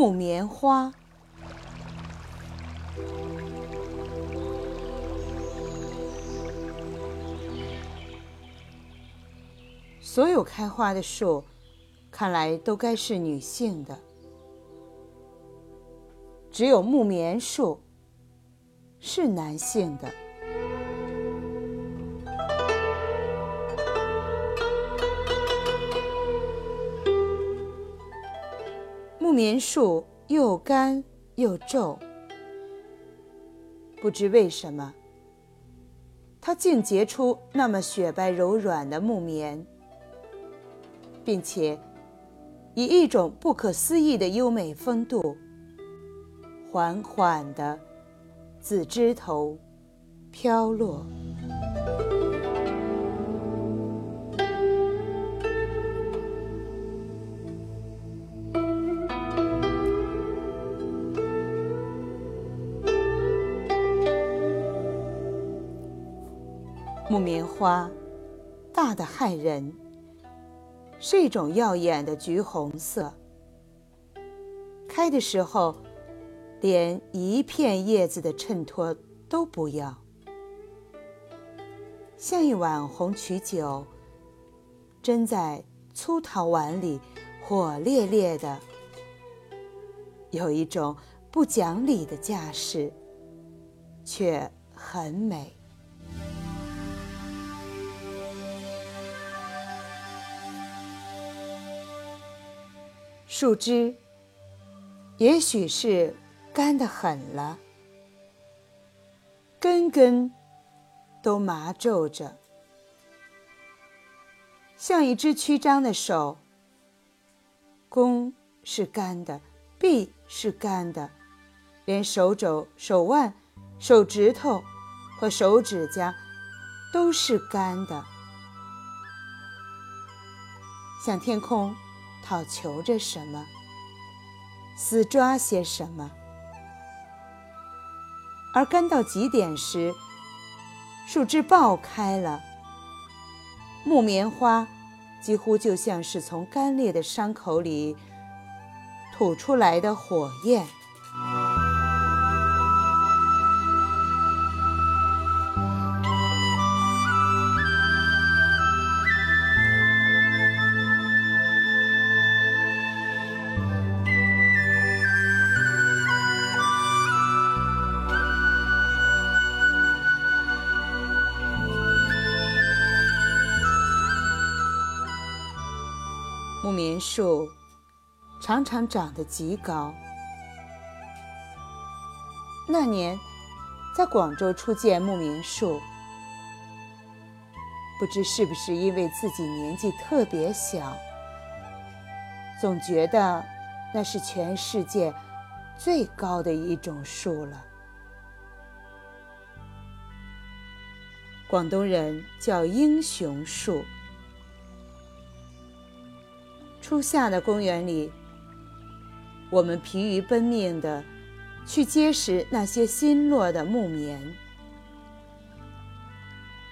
木棉花。所有开花的树，看来都该是女性的，只有木棉树是男性的。棉树又干又皱，不知为什么，它竟结出那么雪白柔软的木棉。并且以一种不可思议的优美风度，缓缓地自枝头飘落。木棉花大的骇人。是一种耀眼的橘红色，开的时候连一片叶子的衬托都不要，像一碗红曲酒斟在粗陶碗里，火烈烈的，有一种不讲理的架势，却很美。树枝也许是干得很了，根根都麻皱着，像一只曲张的手。弓是干的，臂是干的，连手肘、手腕、手指头和手指甲都是干的，像天空。讨求着什么，死抓些什么，而干到极点时，树枝爆开了，木棉花几乎就像是从干裂的伤口里吐出来的火焰。木棉树常常长得极高。那年，在广州初见木棉树，不知是不是因为自己年纪特别小，总觉得那是全世界最高的一种树了。广东人叫英雄树。初夏的公园里，我们疲于奔命的去结实那些新落的木棉。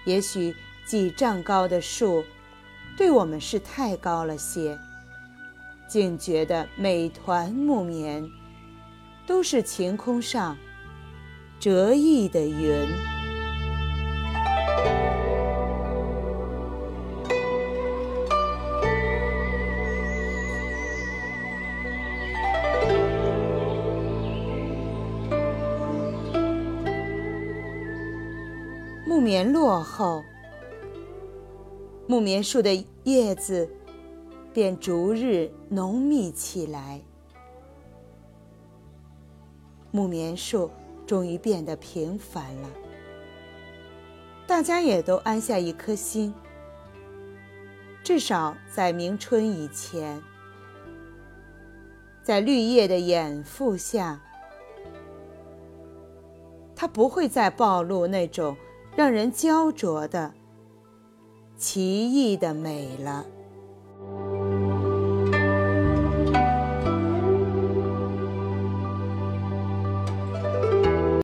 也许几丈高的树对我们是太高了些，竟觉得每团木棉都是晴空上折翼的云。木棉落后，木棉树的叶子便逐日浓密起来。木棉树终于变得平凡了，大家也都安下一颗心。至少在明春以前，在绿叶的掩覆下，它不会再暴露那种。让人焦灼的奇异的美了。